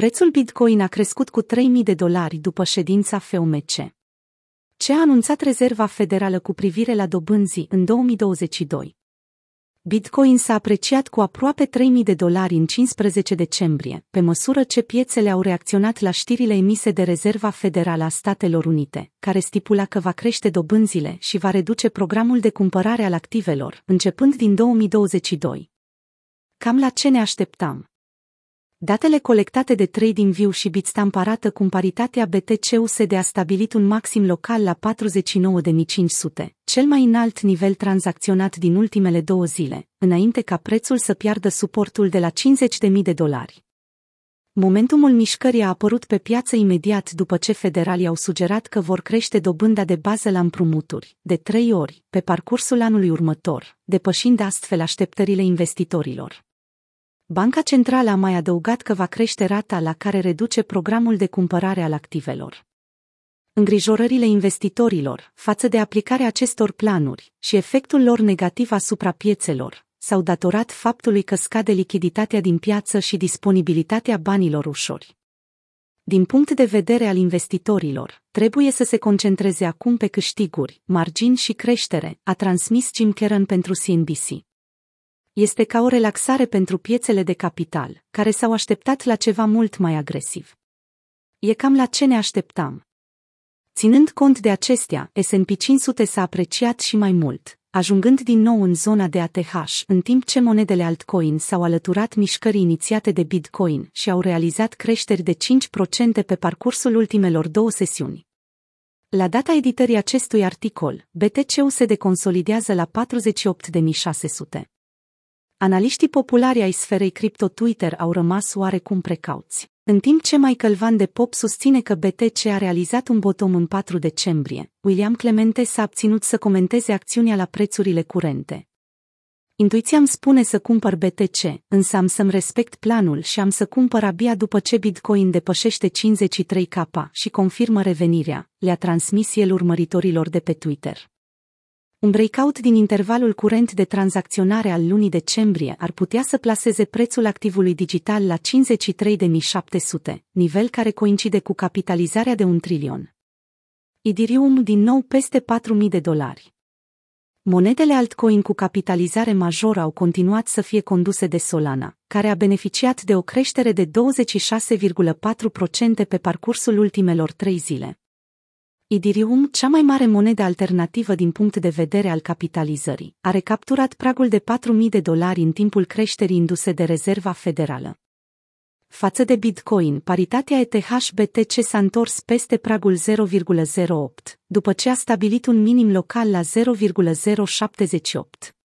Prețul Bitcoin a crescut cu 3000 de dolari după ședința FOMC. Ce a anunțat Rezerva Federală cu privire la dobânzii în 2022? Bitcoin s-a apreciat cu aproape 3000 de dolari în 15 decembrie, pe măsură ce piețele au reacționat la știrile emise de Rezerva Federală a Statelor Unite, care stipula că va crește dobânzile și va reduce programul de cumpărare al activelor, începând din 2022. Cam la ce ne așteptam? Datele colectate de TradingView și Bitstamp arată cum paritatea BTC-USD a stabilit un maxim local la 49.500, cel mai înalt nivel tranzacționat din ultimele două zile, înainte ca prețul să piardă suportul de la 50.000 de dolari. Momentumul mișcării a apărut pe piață imediat după ce federalii au sugerat că vor crește dobânda de bază la împrumuturi, de trei ori, pe parcursul anului următor, depășind astfel așteptările investitorilor. Banca Centrală a mai adăugat că va crește rata la care reduce programul de cumpărare al activelor. Îngrijorările investitorilor față de aplicarea acestor planuri și efectul lor negativ asupra piețelor s-au datorat faptului că scade lichiditatea din piață și disponibilitatea banilor ușori. Din punct de vedere al investitorilor, trebuie să se concentreze acum pe câștiguri, margini și creștere, a transmis Jim Karen pentru CNBC este ca o relaxare pentru piețele de capital, care s-au așteptat la ceva mult mai agresiv. E cam la ce ne așteptam. Ținând cont de acestea, S&P 500 s-a apreciat și mai mult, ajungând din nou în zona de ATH, în timp ce monedele altcoin s-au alăturat mișcării inițiate de Bitcoin și au realizat creșteri de 5% pe parcursul ultimelor două sesiuni. La data editării acestui articol, BTC-ul se deconsolidează la 48.600. Analiștii populari ai sferei cripto Twitter au rămas oarecum precauți. În timp ce Michael Van de Pop susține că BTC a realizat un bottom în 4 decembrie, William Clemente s-a abținut să comenteze acțiunea la prețurile curente. Intuiția îmi spune să cumpăr BTC, însă am să-mi respect planul și am să cumpăr abia după ce Bitcoin depășește 53K și confirmă revenirea, le-a transmis el urmăritorilor de pe Twitter. Un breakout din intervalul curent de tranzacționare al lunii decembrie ar putea să plaseze prețul activului digital la 53.700, nivel care coincide cu capitalizarea de un trilion. Idirium din nou peste 4.000 de dolari. Monedele altcoin cu capitalizare majoră au continuat să fie conduse de Solana, care a beneficiat de o creștere de 26,4% pe parcursul ultimelor trei zile. Idirium, cea mai mare monedă alternativă din punct de vedere al capitalizării, a recapturat pragul de 4.000 de dolari în timpul creșterii induse de Rezerva Federală. Față de Bitcoin, paritatea ETH-BTC s-a întors peste pragul 0,08, după ce a stabilit un minim local la 0,078.